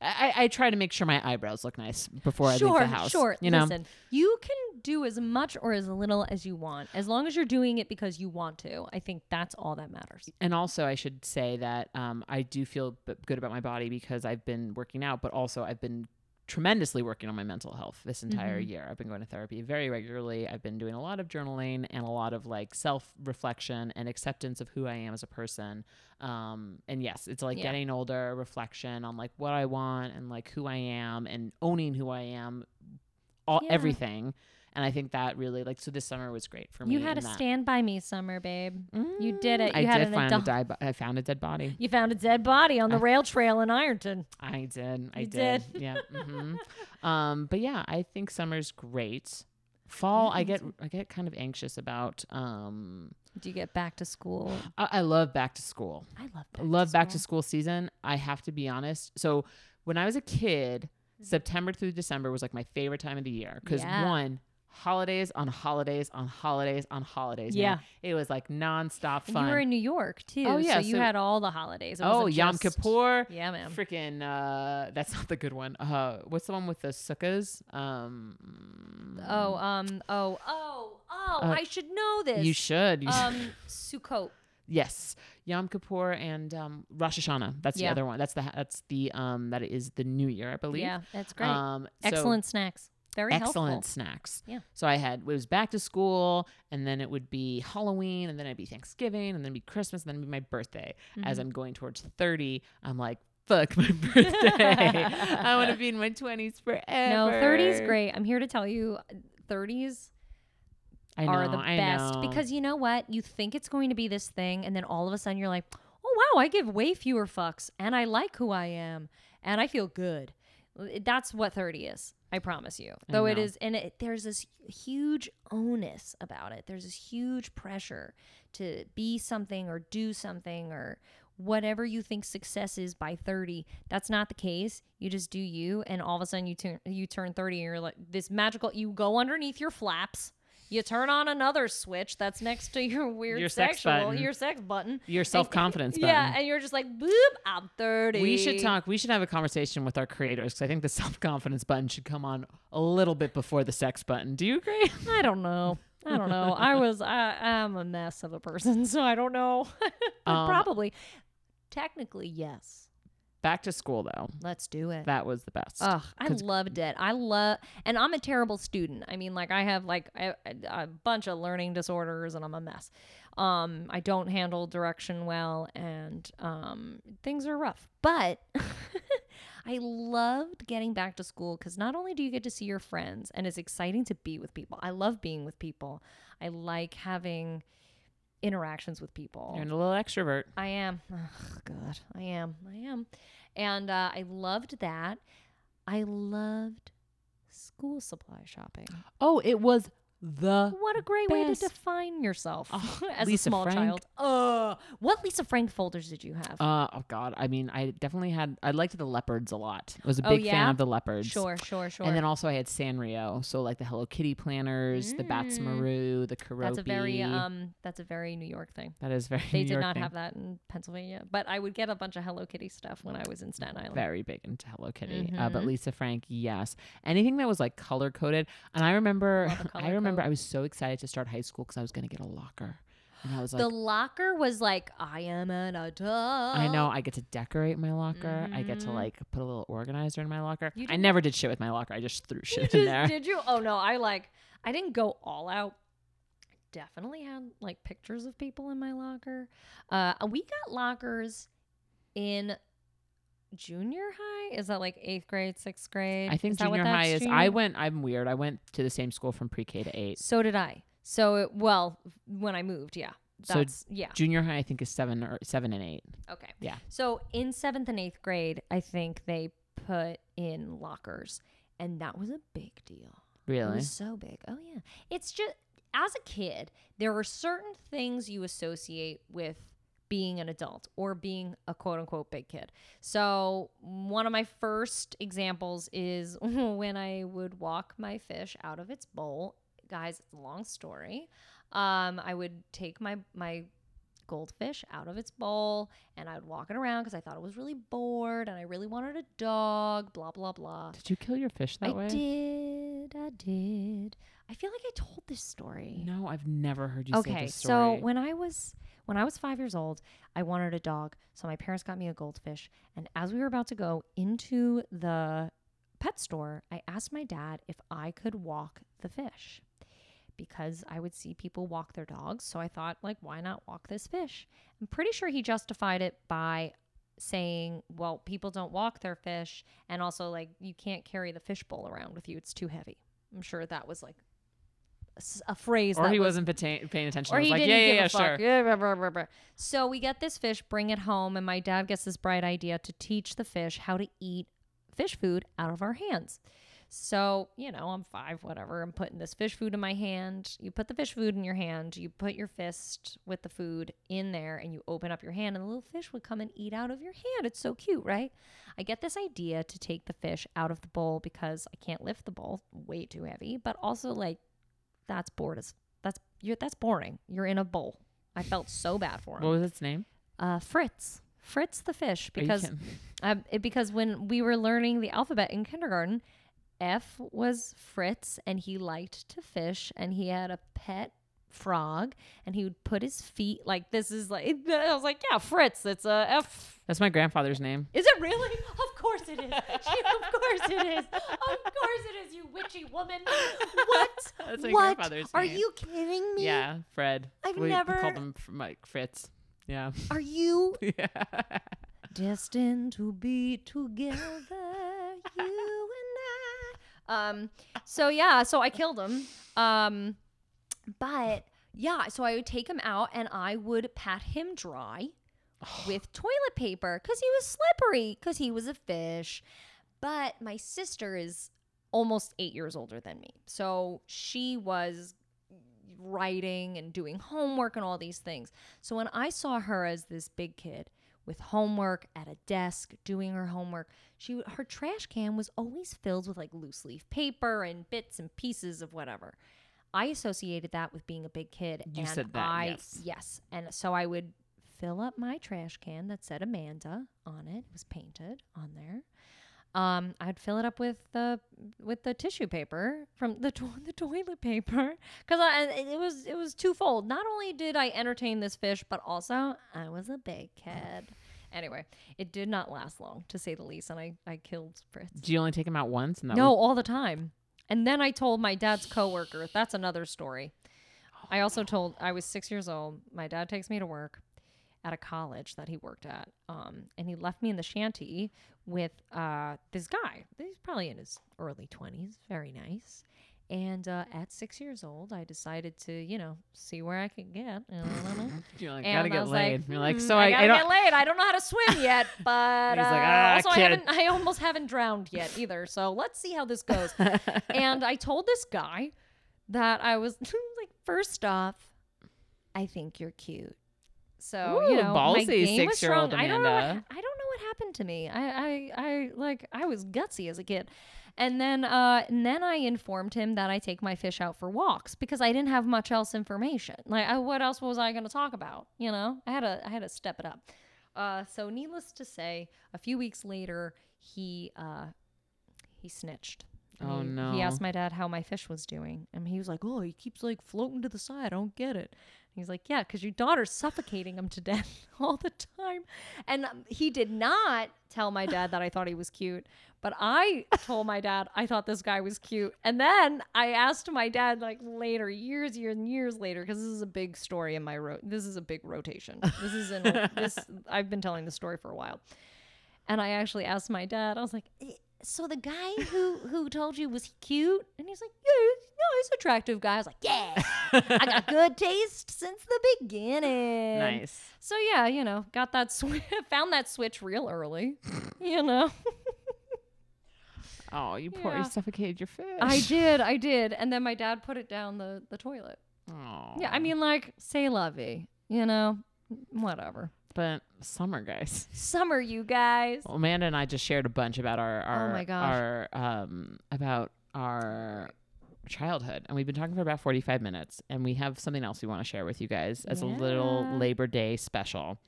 I, I try to make sure my eyebrows look nice before I leave sure, the house. Sure, You know. Listen, you can do as much or as little as you want, as long as you're doing it because you want to. I think that's all that matters. And also, I should say that um, I do feel b- good about my body because I've been working out, but also I've been tremendously working on my mental health this entire Mm-hmm. year. I've been going to therapy very regularly. I've been doing a lot of journaling and a lot of like self reflection and acceptance of who I am as a person. Um, and yes, it's like Yeah. getting older, reflection on like what I want and like who I am and owning who I am, all Yeah. everything. And I think that really like so this summer was great for me. You had a that. stand by me summer, babe. You did it. I You had did an find a adult- dead. bo- I found a dead body. You found a dead body on the I- rail trail in Ironton. I did. I You did. did. Yeah. hmm um, but yeah, I think summer's great. Fall, I get I get kind of anxious about. Um, Do you get back to school? I, I love back to school. I love back love to back to school. school season. I have to be honest. So when I was a kid, September through December was like my favorite time of the year because Yeah. one. Holidays on holidays on holidays on holidays. man. Yeah. it was like nonstop And fun. you were in New York too. Oh, yeah, So you so- had all the holidays. It oh, Yom just- Kippur. Yeah, man. Freaking, uh, that's not the good one. Uh, what's the one with the sukkahs? Um, Oh, um, oh, oh, oh! Uh, I should know this. you should. You. Um, Sukkot. yes, Yom Kippur and um, Rosh Hashanah. That's Yeah. the other one. That's the that's the um that is the New Year, I believe. Yeah, that's great. Um, so Excellent snacks. Very excellent helpful. snacks. Yeah. So I had it was back to school, and then it would be Halloween, and then it'd be Thanksgiving, and then it'd be Christmas, and then it'd be my birthday. Mm-hmm. As I'm going towards thirty, I'm like, fuck my birthday. I want to be in my twenties forever. No, 30s great. I'm here to tell you, 30s I know, are the I best know. because you know what? You think it's going to be this thing, and then all of a sudden you're like, oh wow, I give way fewer fucks, and I like who I am, and I feel good. That's what 30 is. I promise you. Though it is, and it, there's this huge onus about it. There's this huge pressure to be something or do something or whatever you think success is by 30 that's not the case you just do you and all of a sudden you turn you turn 30 and you're like this magical you go underneath your flaps you turn on another switch that's next to your weird Your sex sexual button. your sex button your self confidence button. yeah and you're just like boop i'm 30 We should talk. We should have a conversation with our creators because I think the self confidence button should come on a little bit before the sex button. Do you agree? i don't know I don't know. I was I I'm a mess of a person, so I don't know. Um, Probably. Technically, yes. Back to school though, Let's do it. that was the best. Ugh, I loved it. I love, and I'm a terrible student. I mean, like I have like a, a, a bunch of learning disorders, and I'm a mess. Um, I don't handle direction well, and um, things are rough. But I loved getting back to school because not only do you get to see your friends, and it's exciting to be with people. I love being with people. I like having interactions with people. You're a little extrovert. I am. Oh, God, I am. I am. And uh, I loved that. I loved school supply shopping. Oh, it was the What a great way to define yourself Oh, as Lisa a small Frank. child. Uh, what Lisa Frank folders did you have? Uh oh god. I mean, I definitely had. I liked the leopards a lot. I was a Oh, big fan of the leopards. sure, sure, sure. And then also I had Sanrio, so like the Hello Kitty planners, the Badtz Mm. Maru, the Keroppi. that's a very um, that's a very New York thing. that is very. They New did York not thing. have that in Pennsylvania, but I would get a bunch of Hello Kitty stuff when I was in Staten Island. very big into Hello Kitty. Uh, but Mhm. Lisa Frank, yes. Anything that was like color coded. And I remember, I color remember. I was so excited to start high school because I was going to get a locker. And I was like, the locker was like, I am an adult. I know I get to decorate my locker. I get to Mhm. like put a little organizer in my locker. I never did shit with my locker. I just threw shit in just- there. Did you? Oh no, I like I didn't go all out. Definitely had like pictures of people in my locker. Uh we got lockers in junior high. Is that like eighth grade, sixth grade? I think is junior high is. I went. I'm weird. I went to the same school from pre-K to eight. So did I. So it, well, when I moved, yeah. So That's yeah. Junior high, I think, is seven or seven and eight. Okay. Yeah. So in seventh and eighth grade, I think they put in lockers, and that was a big deal. It Really? was so big. Oh yeah. It's just as a kid, there are certain things you associate with being an adult or being a quote unquote big kid. So, one of my first examples is when I would walk my fish out of its bowl. Guys, it's a long story. Um, I would take my my goldfish out of its bowl and I would walk it around because I thought it was really bored and I really wanted a dog, blah blah blah. Did you kill your fish that I way? I did. I did. I feel like I told this story. No, I've never heard you say this story. okay, so when I was when I was five years old, I wanted a dog. So my parents got me a goldfish. And as we were about to go into the pet store, I asked my dad if I could walk the fish because I would see people walk their dogs. So I thought, like, why not walk this fish? I'm pretty sure he justified it by saying, well, people don't walk their fish. And also, like, you can't carry the fish bowl around with you, it's too heavy. I'm sure that was like a phrase or he was wasn't paying, paying attention. or He was he like, didn't yeah, yeah, give yeah, a fuck. sure. Yeah, blah, blah, blah, blah. So we get this fish, bring it home, and my dad gets this bright idea to teach the fish how to eat fish food out of our hands. So, you know, I'm five, whatever. I'm putting this fish food in my hand. You put the fish food in your hand, you put your fist with the food in there, and you open up your hand, and the little fish would come and eat out of your hand. It's so cute, right? I get this idea to take the fish out of the bowl because I can't lift the bowl, way too heavy, but also like that's bored as that's you're that's boring. You're in a bowl. I felt so bad for him. What was its name? Uh, Fritz, Fritz the fish, because uh, it, because when we were learning the alphabet in kindergarten, F was Fritz, and he liked to fish, and he had a pet frog, and he would put his feet like this is like I was like, yeah, Fritz. It's a F. That's my grandfather's name. Is it really? Of course it is. of course it is. Of course it is. You witchy woman. What? That's my what? grandfather's Are name. you kidding me? Yeah, Fred. I've we never- called him Mike Fritz. Yeah. Are you yeah. destined to be together, you and I. Um, so yeah, so I killed him. Um, but yeah, so I would take him out and I would pat him dry with toilet paper because he was slippery because he was a fish. But my sister is almost eight years older than me, so she was writing and doing homework and all these things. So when I saw her as this big kid with homework at a desk doing her homework, she her trash can was always filled with like loose leaf paper and bits and pieces of whatever. I associated that with being a big kid. You and said that, I, yes. And so I would fill up my trash can that said Amanda on it. It was painted on there. Um, I'd fill it up with the with the tissue paper from the to- the toilet paper because I it was it was twofold. Not only did I entertain this fish, but also I was a big kid. Anyway, it did not last long, to say the least, and I I killed Fritz. Did you only take him out once? And that No, was- all the time. And then I told my dad's coworker. That's another story. I also told I was six years old. My dad takes me to work at a college that he worked at, um, and he left me in the shanty with uh, this guy. He's probably in his early twenties. Very nice. And uh, at six years old, I decided to, you know, see where I could get. You're like, gotta I get was laid. like, You're like, "Hmm, so I, I, gotta I don't. get laid. I don't know how to swim yet, but He's uh, like, "Ah, also I haven't. I almost haven't drowned yet either. So let's see how this goes. and I told this guy that I was like, first off, I think you're cute. So you Ooh, know, my ballsy game was strong. I don't know. What, I don't know what happened to me. I, I, I like I was gutsy as a kid. And then, uh, and then I informed him that I take my fish out for walks because I didn't have much else information. Like, I, what else was I going to talk about? You know, I had to, I had to step it up. Uh, so, needless to say, a few weeks later, he, uh, he snitched. Oh, he, no. He asked my dad how my fish was doing, and he was like, "Oh, he keeps like floating to the side. I don't get it." He's like, "Yeah, because your daughter's suffocating him to death all the time." And um, he did not tell my dad that I thought he was cute, but I told my dad I thought this guy was cute. And then I asked my dad like later, years, years, and years later, because this is a big story in my ro- this is a big rotation. This is in this. I've been telling the story for a while. And I actually asked my dad. I was like, "Eh, "So the guy who who told you was he cute?" And he's like, "Yeah, he's- no, he's an attractive guy." I was like, "Yeah, I got good taste since the beginning." nice. So yeah, you know, got that swi found that switch real early. you know, Oh, you poor, Yeah. you suffocated your fish. I did, I did, and then my dad put it down the the toilet. Oh. Yeah, I mean, like, say lovey, you know, whatever. But summer, guys. Summer, you guys. Well, Amanda and I just shared a bunch about our our Oh my gosh. our um about our childhood, and we've been talking for about forty five minutes, and we have something else we want to share with you guys as a little Labor Day special.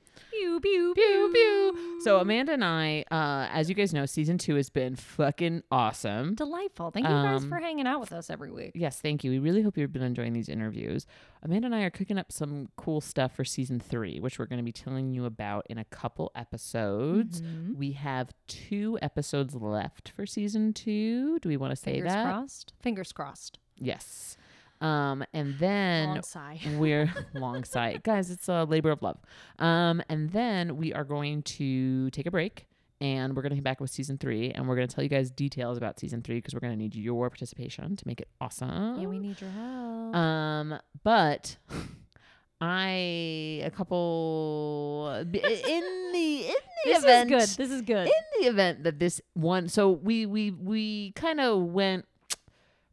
Pew pew Pew pew. So Amanda and I, uh, as you guys know, season two has been fucking awesome. Delightful. Thank you guys Um, for hanging out with us every week. Yes, thank you. We really hope you've been enjoying these interviews. Amanda and I are cooking up some cool stuff for season three, which we're going to be telling you about in a couple episodes. Mhm. We have two episodes left for season two. Do we want to say Fingers that? crossed. Fingers crossed. Yes. Um, and then Long sigh. we're long sight guys it's a labor of love um and then we are going to take a break and we're going to come back with season three and we're going to tell you guys details about season three because we're going to need your participation to make it awesome Yeah, we need your help. um but i a couple in the in the this event is good. This is good. in the event that this one so we we we kind of went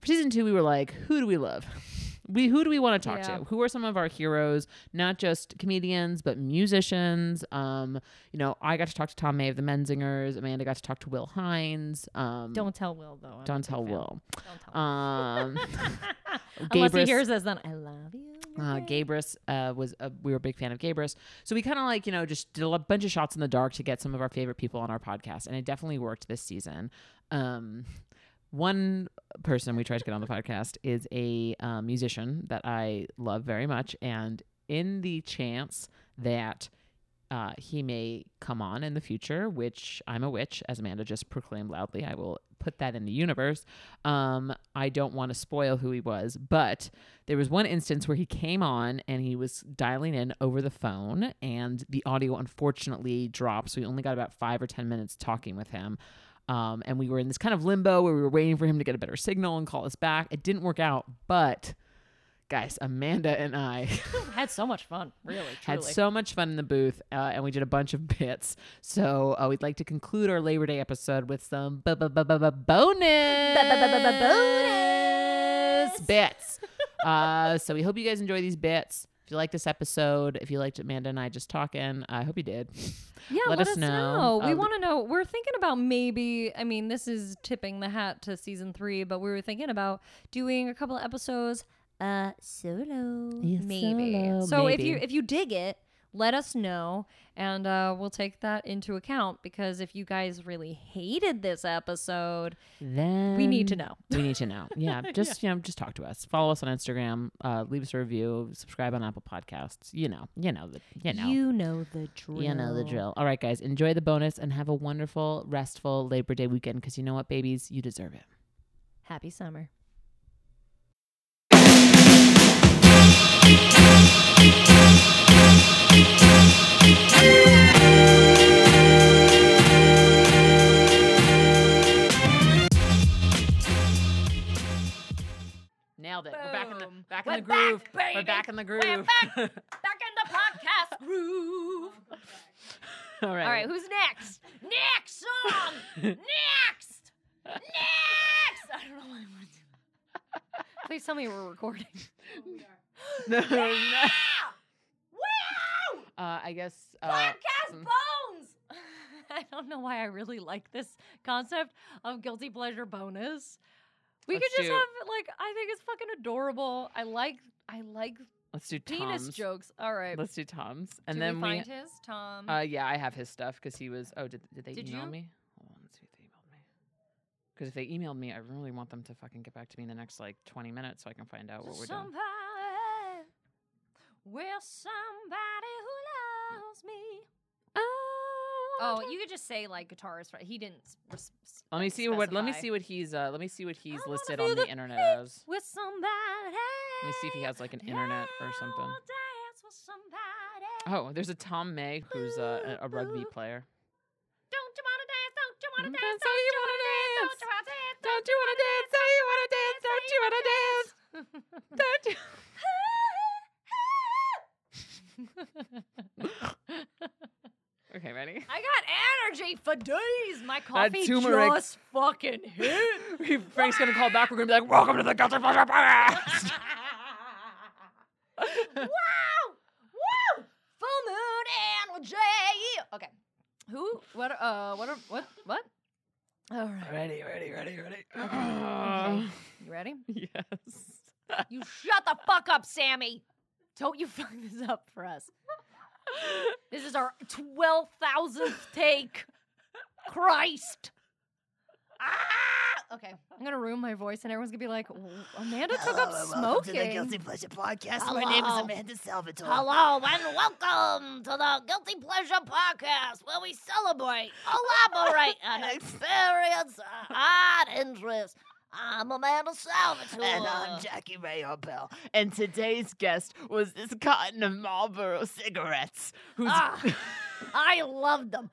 for season two we were like who do we love we who do we want to talk Yeah. to who are some of our heroes not just comedians but musicians um you know i got to talk to tom may of the menzingers amanda got to talk to will hines um Don't tell Will though. Don't tell will Don't tell. um Unless he hears us, then I love you. uh, Gabrus uh, was a, we were a big fan of Gabrus, so we kind of like you know just did a bunch of shots in the dark to get some of our favorite people on our podcast, and it definitely worked this season. Um, one person we tried to get on the podcast is a uh, musician that I love very much, and in the chance that uh, he may come on in the future, which I'm a witch, as Amanda just proclaimed loudly. I will put that in the universe. Um, I don't want to spoil who he was, but there was one instance where he came on and he was dialing in over the phone, and the audio unfortunately dropped. So we only got about five or 10 minutes talking with him. Um, and we were in this kind of limbo where we were waiting for him to get a better signal and call us back. It didn't work out, but guys, Amanda and I Had so much fun. Really, had so much fun in the booth, uh, and we did a bunch of bits. So uh, we'd like to conclude our Labor Day episode with some bonus bonus. bits. uh, so we hope you guys enjoy these bits. If you like this episode, if you liked Amanda and I just talking, I hope you did. Yeah, Let let, us us know. We Uh, want to know. We're thinking about maybe. I mean, this is tipping the hat to season three, but we were thinking about doing a couple of episodes, uh, solo, Yeah, maybe. solo, so if you if you dig it, let us know, and uh, we'll take that into account. Because if you guys really hated this episode, Then we need to know. We need to know. Yeah, just you know, just talk to us. Follow us on Instagram. Uh, leave us a review. Subscribe on Apple Podcasts. You know, you know the, you know. You know the drill. You know the drill. All right, guys, enjoy the bonus and have a wonderful, restful Labor Day weekend because you know what, babies? You deserve it. Happy summer. Nailed it. We're back in the Boom. back in We're the groove. back, We're back in the groove. We're back. Back in the podcast groove. All right. All right, who's next? Next song. next. Next. I don't know what I'm. Please tell me we're recording. No, no. Wow! Uh, I guess. Uh, Podcast bones. I don't know why I really like this concept of guilty pleasure bonus. We Let's could just do- have like I think it's fucking adorable. I like I like let's do penis Tom's. jokes. All right. Let's do Tom's, and Did then we find his Tom? Uh, yeah, I have his stuff because he was. Oh, did did they Did email you? me? Hold on, let's see if they emailed me. Because if they emailed me, I really want them to fucking get back to me in the next like twenty minutes so I can find out what we're doing. somebody, We're somebody who loves me. Oh, you could just say like guitarist. Right? He didn't. res- Let me like, see what. Let me see what he's. Uh, let me see what he's I listed on the the internet as. with somebody. Let me see if he has like an internet or something. Dance with somebody. Oh, there's a Tom May who's uh, a, a rugby player. Don't you wanna dance? Don't you wanna dance? Don't dance? say you wanna dance. Don't you wanna dance? Say you wanna dance. Don't you wanna dance? Don't you? okay, ready? I got energy for days. My coffee turmeric- just fucking hit. Frank's gonna call back. We're gonna be like, "Welcome to the Guilty Pleasure Podcast." wow! Woo! Full moon and J. Okay. Who? What? Uh. What? are- What? What? All right. ready, ready, ready, ready. Okay. You ready? yes. You shut the fuck up, Sammy. Don't you fuck this up for us. This is our twelve thousandth take. Christ. Ah! Okay, I'm gonna ruin my voice, and everyone's gonna be like, "W- "Amanda took up smoking." To the Guilty Pleasure Podcast. My name is Amanda Salvatore. Hello and welcome to the Guilty Pleasure Podcast, where we celebrate, elaborate, and experience odd interests. I'm Amanda Salvatore. And I'm Jackie Ray Bell. And today's guest was this cotton of Marlboro cigarettes. Who's Ah, I love them.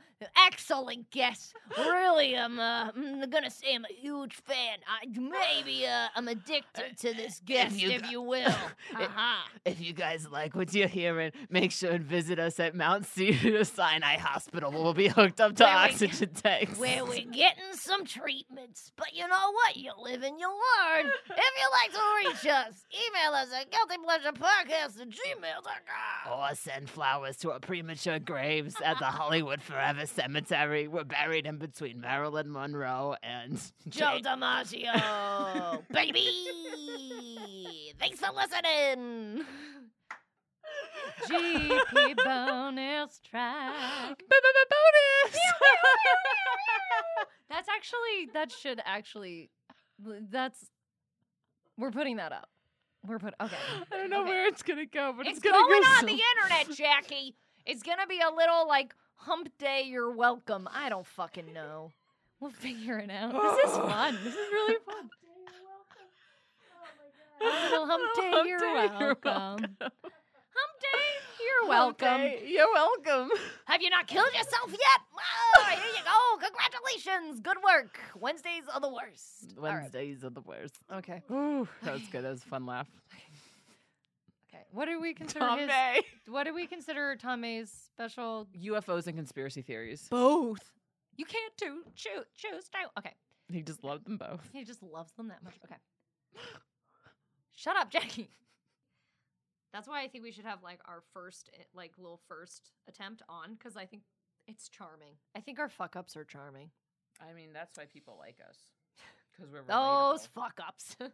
Excellent guests. Really, I'm, uh, I'm gonna say I'm a huge fan. I maybe uh, I'm addicted to this guest, you if you will. Uh-huh. if you guys like what you're hearing, make sure and visit us at Mount Cedar Sinai Hospital. We'll be hooked up to Where we- oxygen tanks. where we're getting some treatments. But you know what? You live and you learn. If you'd like to reach us, email us at guiltypleasurepodcast at gmail.com. or send flowers to our premature graves at the Hollywood Forever Cemetery. We're buried in between Marilyn Monroe and Joe Jane- DiMaggio, baby. Thanks for listening. GP bonus track. Bonus. That's actually that should actually that's we're putting that up. We're put okay. I don't know Okay. where it's gonna go, but It's it's, gonna going go on so- the internet, Jackie. It's gonna be a little like hump day. You're welcome. I don't fucking know. We'll figure it out. This is fun. This is really fun. Oh a little hump day. Hump you're, welcome. Hump day, welcome. you're welcome. Hump day. You're welcome. Okay, You're welcome. Have you not killed yourself yet? Oh, here you go. Congratulations. Good work. Wednesdays are the worst. All right. Wednesdays are the worst. Okay. Ooh, that was good. That was a fun laugh. Okay. What do we consider Tom his? May. What do we consider Tom May's special? UFOs and conspiracy theories. Both. You can't do choose. Choose. No. Okay. He just loved them both. He just loves them that much. Okay. Shut up, Jackie. That's why I think we should have like our first, eh, like little first attempt on, because I think it's charming. I think our fuck ups are charming. I mean, that's why people like us. Because we're Those fuck ups.